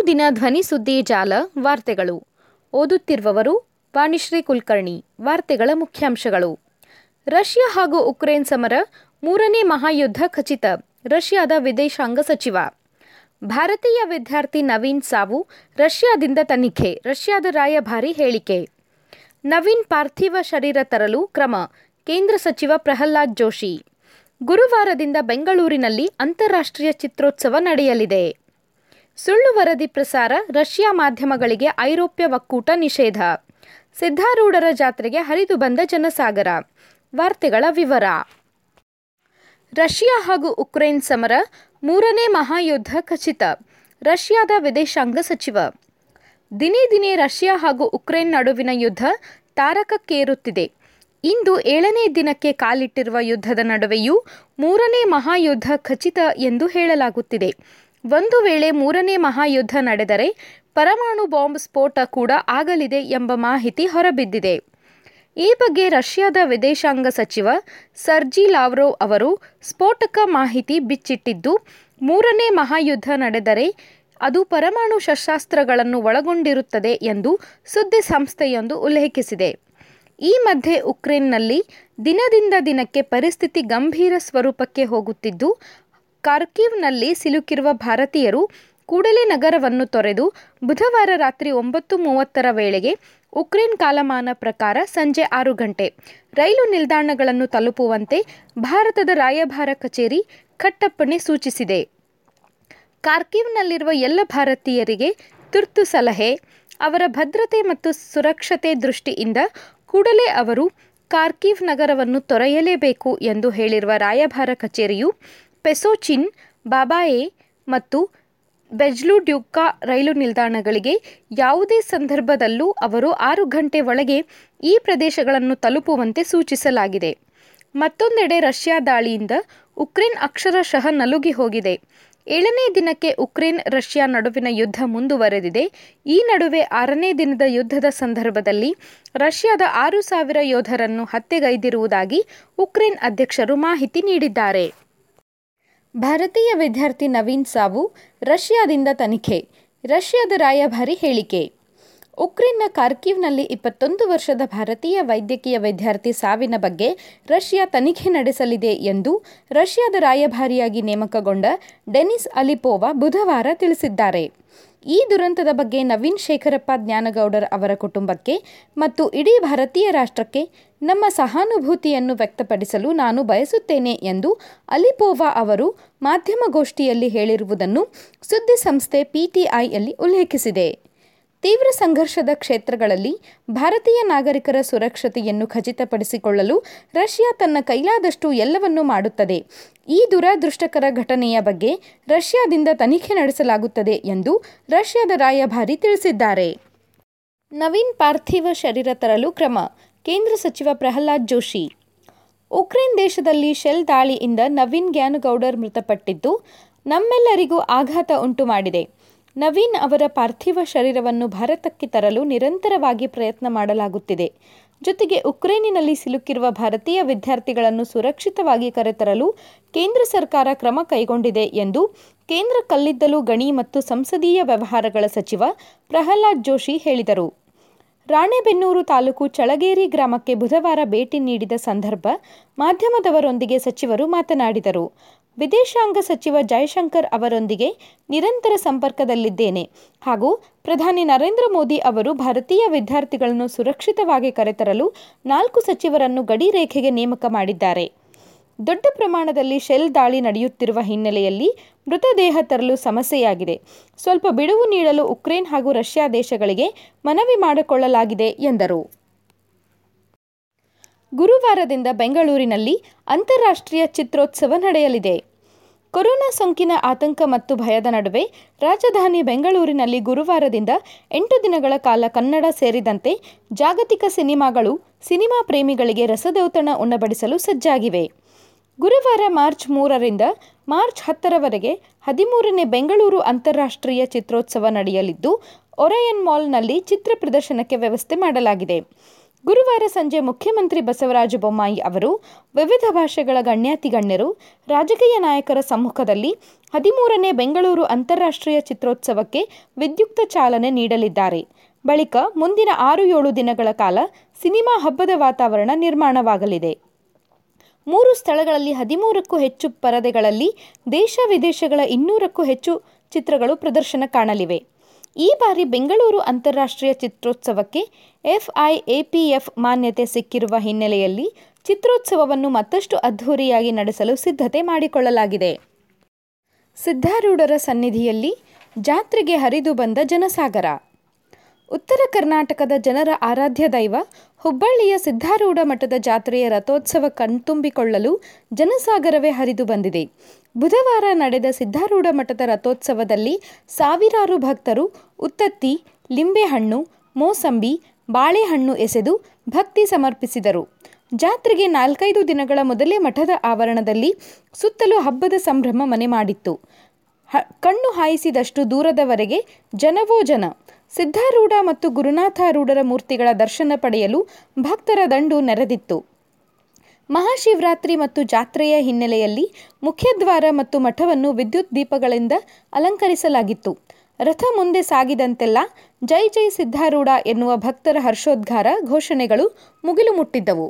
ಅನುದಿನ ಧ್ವನಿ ಸುದ್ದಿ ಜಾಲ, ವಾರ್ತೆಗಳು. ಓದುತ್ತಿರುವವರು, ವಾಣಿಶ್ರೀ ಕುಲಕರ್ಣಿ, ವಾರ್ತೆಗಳ ಮುಖ್ಯಾಂಶಗಳು. ರಷ್ಯಾ ಹಾಗೂ ಉಕ್ರೇನ್ ಸಮರ, ಮೂರನೇ ಮಹಾಯುದ್ಧ ಖಚಿತ, ರಷ್ಯಾದ ವಿದೇಶಾಂಗ ಸಚಿವ. ಭಾರತೀಯ ವಿದ್ಯಾರ್ಥಿ ನವೀನ್ ಸಾವು, ರಷ್ಯಾದಿಂದ ತನಿಖೆ, ರಷ್ಯಾದ ರಾಯಭಾರಿ ಹೇಳಿಕೆ. ನವೀನ್ ಪಾರ್ಥಿವ ಶರೀರ ತರಲು ಕ್ರಮ, ಕೇಂದ್ರ ಸಚಿವ ಪ್ರಹ್ಲಾದ್ ಜೋಶಿ. ಗುರುವಾರದಿಂದ ಬೆಂಗಳೂರಿನಲ್ಲಿ ಅಂತಾರಾಷ್ಟ್ರೀಯ ಚಿತ್ರೋತ್ಸವ ನಡೆಯಲಿದೆ. ಸುಳ್ಳು ವರದಿ ಪ್ರಸಾರ, ರಷ್ಯಾ ಮಾಧ್ಯಮಗಳಿಗೆ ಐರೋಪ್ಯ ಒಕ್ಕೂಟ ನಿಷೇಧ. ಸಿದ್ಧಾರೂಢರ ಜಾತ್ರೆಗೆ ಹರಿದು ಬಂದ ಜನಸಾಗರ. ವಾರ್ತೆಗಳ ವಿವರ. ರಷ್ಯಾ ಹಾಗೂ ಉಕ್ರೇನ್ ಸಮರ ಮೂರನೇ ಮಹಾಯುದ್ಧ ಖಚಿತ. ರಷ್ಯಾದ ವಿದೇಶಾಂಗ ಸಚಿವ. ದಿನೇ ದಿನೇ ರಷ್ಯಾ ಹಾಗೂ ಉಕ್ರೇನ್ ನಡುವಿನ ಯುದ್ಧ ತಾರಕಕ್ಕೇರುತ್ತಿದೆ. ಇಂದು ಏಳನೇ ದಿನಕ್ಕೆ ಕಾಲಿಟ್ಟಿರುವ ಯುದ್ಧದ ನಡುವೆಯೂ ಮೂರನೇ ಮಹಾಯುದ್ಧ ಖಚಿತ ಎಂದು ಹೇಳಲಾಗುತ್ತಿದೆ. ಒಂದು ವೇಳೆ ಮೂರನೇ ಮಹಾಯುದ್ಧ ನಡೆದರೆ ಪರಮಾಣು ಬಾಂಬ್ ಸ್ಫೋಟ ಕೂಡ ಆಗಲಿದೆ ಎಂಬ ಮಾಹಿತಿ ಹೊರಬಿದ್ದಿದೆ. ಈ ಬಗ್ಗೆ ರಷ್ಯಾದ ವಿದೇಶಾಂಗ ಸಚಿವ ಸರ್ಜಿ ಲಾವ್ರೋವ್ ಅವರು ಸ್ಫೋಟಕ ಮಾಹಿತಿ ಬಿಚ್ಚಿಟ್ಟಿದ್ದು, ಮೂರನೇ ಮಹಾಯುದ್ಧ ನಡೆದರೆ ಅದು ಪರಮಾಣು ಶಸ್ತ್ರಾಸ್ತ್ರಗಳನ್ನು ಒಳಗೊಂಡಿರುತ್ತದೆ ಎಂದು ಸುದ್ದಿ ಸಂಸ್ಥೆಯೊಂದು ಉಲ್ಲೇಖಿಸಿದೆ. ಈ ಮಧ್ಯೆ ಉಕ್ರೇನ್ನಲ್ಲಿ ದಿನದಿಂದ ದಿನಕ್ಕೆ ಪರಿಸ್ಥಿತಿ ಗಂಭೀರ ಸ್ವರೂಪಕ್ಕೆ ಹೋಗುತ್ತಿದ್ದು ಕಾರ್ಕಿವ್ನಲ್ಲಿ ಸಿಲುಕಿರುವ ಭಾರತೀಯರು ಕೂಡಲೇ ನಗರವನ್ನು ತೊರೆದು ಬುಧವಾರ ರಾತ್ರಿ ಒಂಬತ್ತು ಮೂವತ್ತರ ವೇಳೆಗೆ ಉಕ್ರೇನ್ ಕಾಲಮಾನ ಪ್ರಕಾರ ಸಂಜೆ ಆರು ಗಂಟೆ ರೈಲು ನಿಲ್ದಾಣಗಳನ್ನು ತಲುಪುವಂತೆ ಭಾರತದ ರಾಯಭಾರ ಕಚೇರಿ ಕಟ್ಟಪ್ಪಣೆ ಸೂಚಿಸಿದೆ. ಕಾರ್ಕಿವ್ನಲ್ಲಿರುವ ಎಲ್ಲ ಭಾರತೀಯರಿಗೆ ತುರ್ತು ಸಲಹೆ, ಅವರ ಭದ್ರತೆ ಮತ್ತು ಸುರಕ್ಷತೆ ದೃಷ್ಟಿಯಿಂದ ಕೂಡಲೇ ಅವರು ಕಾರ್ಕಿವ್ ನಗರವನ್ನು ತೊರೆಯಲೇಬೇಕು ಎಂದು ಹೇಳಿರುವ ರಾಯಭಾರ ಕಚೇರಿಯು ಪೆಸೋಚಿನ್ ಬಾಬಾಯೆ ಮತ್ತು ಬೆಜ್ಲುಡ್ಯುಕ್ಕಾ ರೈಲು ನಿಲ್ದಾಣಗಳಿಗೆ ಯಾವುದೇ ಸಂದರ್ಭದಲ್ಲೂ ಅವರು ಆರು ಗಂಟೆ ಒಳಗೆ ಈ ಪ್ರದೇಶಗಳನ್ನು ತಲುಪುವಂತೆ ಸೂಚಿಸಲಾಗಿದೆ. ಮತ್ತೊಂದೆಡೆ ರಷ್ಯಾ ದಾಳಿಯಿಂದ ಉಕ್ರೇನ್ ಅಕ್ಷರಶಃ ನಲುಗಿ ಹೋಗಿದೆ. ಏಳನೇ ದಿನಕ್ಕೆ ಉಕ್ರೇನ್ ರಷ್ಯಾ ನಡುವಿನ ಯುದ್ಧ ಮುಂದುವರೆದಿದೆ. ಈ ನಡುವೆ ಆರನೇ ದಿನದ ಯುದ್ಧದ ಸಂದರ್ಭದಲ್ಲಿ ರಷ್ಯಾದ ಆರು ಸಾವಿರ ಯೋಧರನ್ನು ಹತ್ಯೆಗೈದಿರುವುದಾಗಿ ಉಕ್ರೇನ್ ಅಧ್ಯಕ್ಷರು ಮಾಹಿತಿ ನೀಡಿದ್ದಾರೆ. ಭಾರತೀಯ ವಿದ್ಯಾರ್ಥಿ ನವೀನ್ ಸಾವು ರಷ್ಯಾದಿಂದ ತನಿಖೆ ರಷ್ಯಾದ ರಾಯಭಾರಿ ಹೇಳಿಕೆ. ಉಕ್ರೇನ್ನ ಕಾರ್ಕಿವ್ನಲ್ಲಿ ಇಪ್ಪತ್ತೊಂದು ವರ್ಷದ ಭಾರತೀಯ ವೈದ್ಯಕೀಯ ವಿದ್ಯಾರ್ಥಿ ಸಾವಿನ ಬಗ್ಗೆ ರಷ್ಯಾ ತನಿಖೆ ನಡೆಸಲಿದೆ ಎಂದು ರಷ್ಯಾದ ರಾಯಭಾರಿಯಾಗಿ ನೇಮಕಗೊಂಡ ಡೆನಿಸ್ ಅಲಿಪೋವಾ ಬುಧವಾರ ತಿಳಿಸಿದ್ದಾರೆ. ಈ ದುರಂತದ ಬಗ್ಗೆ ನವೀನ್ ಶೇಖರಪ್ಪ ಜ್ಞಾನಗೌಡರ್ ಅವರ ಕುಟುಂಬಕ್ಕೆ ಮತ್ತು ಇಡೀ ಭಾರತೀಯ ರಾಷ್ಟ್ರಕ್ಕೆ ನಮ್ಮ ಸಹಾನುಭೂತಿಯನ್ನು ವ್ಯಕ್ತಪಡಿಸಲು ನಾನು ಬಯಸುತ್ತೇನೆ ಎಂದು ಅಲಿಪೋವಾ ಅವರು ಮಾಧ್ಯಮಗೋಷ್ಠಿಯಲ್ಲಿ ಹೇಳಿರುವುದನ್ನು ಸುದ್ದಿ ಸಂಸ್ಥೆ ಪಿಟಿಐಯಲ್ಲಿ ಉಲ್ಲೇಖಿಸಿದೆ. ತೀವ್ರ ಸಂಘರ್ಷದ ಕ್ಷೇತ್ರಗಳಲ್ಲಿ ಭಾರತೀಯ ನಾಗರಿಕರ ಸುರಕ್ಷತೆಯನ್ನು ಖಚಿತಪಡಿಸಿಕೊಳ್ಳಲು ರಷ್ಯಾ ತನ್ನ ಕೈಲಾದಷ್ಟು ಎಲ್ಲವನ್ನೂ ಮಾಡುತ್ತದೆ. ಈ ದುರಾದೃಷ್ಟಕರ ಘಟನೆಯ ಬಗ್ಗೆ ರಷ್ಯಾದಿಂದ ತನಿಖೆ ನಡೆಸಲಾಗುತ್ತದೆ ಎಂದು ರಷ್ಯಾದ ರಾಯಭಾರಿ ತಿಳಿಸಿದ್ದಾರೆ. ನವೀನ್ ಪಾರ್ಥಿವ ಶರೀರ ತರಲು ಕ್ರಮ, ಕೇಂದ್ರ ಸಚಿವ ಪ್ರಹ್ಲಾದ್ ಜೋಶಿ. ಉಕ್ರೇನ್ ದೇಶದಲ್ಲಿ ಶೆಲ್ ದಾಳಿಯಿಂದ ನವೀನ್ ಗ್ಯಾನುಗೌಡರ್ ಮೃತಪಟ್ಟಿದ್ದು, ನಮ್ಮೆಲ್ಲರಿಗೂ ಆಘಾತ ಉಂಟು ಮಾಡಿದೆ ನವೀನ್ ಅವರ ಪಾರ್ಥಿವ ಶರೀರವನ್ನು ಭಾರತಕ್ಕೆ ತರಲು ನಿರಂತರವಾಗಿ ಪ್ರಯತ್ನ ಮಾಡಲಾಗುತ್ತಿದೆ. ಜೊತೆಗೆ ಉಕ್ರೇನಿನಲ್ಲಿ ಸಿಲುಕಿರುವ ಭಾರತೀಯ ವಿದ್ಯಾರ್ಥಿಗಳನ್ನು ಸುರಕ್ಷಿತವಾಗಿ ಕರೆತರಲು ಕೇಂದ್ರ ಸರ್ಕಾರ ಕ್ರಮ ಕೈಗೊಂಡಿದೆ ಎಂದು ಕೇಂದ್ರ ಕಲ್ಲಿದ್ದಲು, ಗಣಿ ಮತ್ತು ಸಂಸದೀಯ ವ್ಯವಹಾರಗಳ ಸಚಿವ ಪ್ರಹ್ಲಾದ್ ಜೋಶಿ ಹೇಳಿದರು. ರಾಣೆಬೆನ್ನೂರು ತಾಲೂಕು ಚಳಗೇರಿ ಗ್ರಾಮಕ್ಕೆ ಬುಧವಾರ ಭೇಟಿ ನೀಡಿದ ಸಂದರ್ಭ ಮಾಧ್ಯಮದವರೊಂದಿಗೆ ಸಚಿವರು ಮಾತನಾಡಿದರು. ವಿದೇಶಾಂಗ ಸಚಿವ ಜಯಶಂಕರ್ ಅವರೊಂದಿಗೆ ನಿರಂತರ ಸಂಪರ್ಕದಲ್ಲಿದ್ದೇನೆ. ಹಾಗೂ ಪ್ರಧಾನಿ ನರೇಂದ್ರ ಮೋದಿ ಅವರು ಭಾರತೀಯ ವಿದ್ಯಾರ್ಥಿಗಳನ್ನು ಸುರಕ್ಷಿತವಾಗಿ ಕರೆತರಲು ನಾಲ್ಕು ಸಚಿವರನ್ನು ಗಡಿ ರೇಖೆಗೆ ನೇಮಕ ಮಾಡಿದ್ದಾರೆ. ದೊಡ್ಡ ಪ್ರಮಾಣದಲ್ಲಿ ಶೆಲ್ ದಾಳಿ ನಡೆಯುತ್ತಿರುವ ಹಿನ್ನೆಲೆಯಲ್ಲಿ ಮೃತದೇಹ ತರಲು ಸಮಸ್ಯೆಯಾಗಿದೆ. ಸ್ವಲ್ಪ ಬಿಡುವು ನೀಡಲು ಉಕ್ರೇನ್ ಹಾಗೂ ರಷ್ಯಾ ದೇಶಗಳಿಗೆ ಮನವಿ ಮಾಡಿಕೊಳ್ಳಲಾಗಿದೆ ಎಂದರು. ಗುರುವಾರದಿಂದ ಬೆಂಗಳೂರಿನಲ್ಲಿ ಅಂತಾರಾಷ್ಟ್ರೀಯ ಚಿತ್ರೋತ್ಸವ ನಡೆಯಲಿದೆ. ಕೊರೋನಾ ಸೋಂಕಿನ ಆತಂಕ ಮತ್ತು ಭಯದ ನಡುವೆ ರಾಜಧಾನಿ ಬೆಂಗಳೂರಿನಲ್ಲಿ ಗುರುವಾರದಿಂದ ಎಂಟು ದಿನಗಳ ಕಾಲ ಕನ್ನಡ ಸೇರಿದಂತೆ ಜಾಗತಿಕ ಸಿನಿಮಾಗಳು, ಸಿನಿಮಾ ಪ್ರೇಮಿಗಳಿಗೆ ರಸದೌತಣ ಉಣಬಡಿಸಲು ಸಜ್ಜಾಗಿವೆ. ಗುರುವಾರ ಮಾರ್ಚ್ ಮೂರರಿಂದ ಮಾರ್ಚ್ ಹತ್ತರವರೆಗೆ ಹದಿಮೂರನೇ ಬೆಂಗಳೂರು ಅಂತಾರಾಷ್ಟ್ರೀಯ ಚಿತ್ರೋತ್ಸವ ನಡೆಯಲಿದ್ದು, ಒರಯನ್ ಮಾಲ್ನಲ್ಲಿ ಚಿತ್ರ ಪ್ರದರ್ಶನಕ್ಕೆ ವ್ಯವಸ್ಥೆ ಮಾಡಲಾಗಿದೆ. ಗುರುವಾರ ಸಂಜೆ ಮುಖ್ಯಮಂತ್ರಿ ಬಸವರಾಜ ಬೊಮ್ಮಾಯಿ ಅವರು ವಿವಿಧ ಭಾಷೆಗಳ ಗಣ್ಯಾತಿಗಣ್ಯರು, ರಾಜಕೀಯ ನಾಯಕರ ಸಮ್ಮುಖದಲ್ಲಿ ಹದಿಮೂರನೇ ಬೆಂಗಳೂರು ಅಂತಾರಾಷ್ಟ್ರೀಯ ಚಿತ್ರೋತ್ಸವಕ್ಕೆ ವಿದ್ಯುಕ್ತ ಚಾಲನೆ ನೀಡಲಿದ್ದಾರೆ. ಬಳಿಕ ಮುಂದಿನ ಆರು ಏಳು ದಿನಗಳ ಕಾಲ ಸಿನಿಮಾ ಹಬ್ಬದ ವಾತಾವರಣ ನಿರ್ಮಾಣವಾಗಲಿದೆ. ಮೂರು ಸ್ಥಳಗಳಲ್ಲಿ ಹದಿಮೂರಕ್ಕೂ ಹೆಚ್ಚು ಪರದೆಗಳಲ್ಲಿ ದೇಶ ವಿದೇಶಗಳ ಇನ್ನೂರಕ್ಕೂ ಹೆಚ್ಚು ಚಿತ್ರಗಳು ಪ್ರದರ್ಶನ ಕಾಣಲಿವೆ. ಈ ಬಾರಿ ಬೆಂಗಳೂರು ಅಂತಾರಾಷ್ಟ್ರೀಯ ಚಿತ್ರೋತ್ಸವಕ್ಕೆ ಎಫ್ಐಎಪಿಎಫ್ ಮಾನ್ಯತೆ ಸಿಕ್ಕಿರುವ ಹಿನ್ನೆಲೆಯಲ್ಲಿ ಚಿತ್ರೋತ್ಸವವನ್ನು ಮತ್ತಷ್ಟು ಅದ್ಧೂರಿಯಾಗಿ ನಡೆಸಲು ಸಿದ್ಧತೆ ಮಾಡಿಕೊಳ್ಳಲಾಗಿದೆ. ಸಿದ್ಧಾರೂಢರ ಸನ್ನಿಧಿಯಲ್ಲಿ ಜಾತ್ರೆಗೆ ಹರಿದು ಬಂದ ಜನಸಾಗರ. ಉತ್ತರ ಕರ್ನಾಟಕದ ಜನರ ಆರಾಧ್ಯ ದೈವ, ಹುಬ್ಬಳ್ಳಿಯ ಸಿದ್ಧಾರೂಢ ಮಠದ ಜಾತ್ರೆಯ ರಥೋತ್ಸವ ಕಣ್ತುಂಬಿಕೊಳ್ಳಲು ಜನಸಾಗರವೇ ಹರಿದು ಬಂದಿದೆ. ಬುಧವಾರ ನಡೆದ ಸಿದ್ಧಾರೂಢ ಮಠದ ರಥೋತ್ಸವದಲ್ಲಿ ಸಾವಿರಾರು ಭಕ್ತರು ಉತ್ತತ್ತಿ, ಲಿಂಬೆಹಣ್ಣು, ಮೋಸಂಬಿ, ಬಾಳೆಹಣ್ಣು ಎಸೆದು ಭಕ್ತಿ ಸಮರ್ಪಿಸಿದರು. ಜಾತ್ರೆಗೆ ನಾಲ್ಕೈದು ದಿನಗಳ ಮೊದಲೇ ಮಠದ ಆವರಣದಲ್ಲಿ ಸುತ್ತಲೂ ಹಬ್ಬದ ಸಂಭ್ರಮ ಮನೆ ಮಾಡಿತ್ತು. ಕಣ್ಣು ಹಾಯಿಸಿದಷ್ಟು ದೂರದವರೆಗೆ ಜನವೋ ಜನ. ಸಿದ್ಧಾರೂಢ ಮತ್ತು ಗುರುನಾಥಾರೂಢರ ಮೂರ್ತಿಗಳ ದರ್ಶನ ಪಡೆಯಲು ಭಕ್ತರ ದಂಡು ನೆರೆದಿತ್ತು. ಮಹಾಶಿವರಾತ್ರಿ ಮತ್ತು ಜಾತ್ರೆಯ ಹಿನ್ನೆಲೆಯಲ್ಲಿ ಮುಖ್ಯದ್ವಾರ ಮತ್ತು ಮಠವನ್ನು ವಿದ್ಯುತ್ ದೀಪಗಳಿಂದ ಅಲಂಕರಿಸಲಾಗಿತ್ತು. ರಥ ಮುಂದೆ ಸಾಗಿದಂತೆಲ್ಲ ಜೈ ಜೈ ಸಿದ್ಧಾರೂಢ ಎನ್ನುವ ಭಕ್ತರ ಹರ್ಷೋದ್ಗಾರ ಘೋಷಣೆಗಳು ಮುಗಿಲು ಮುಟ್ಟಿದ್ದವು.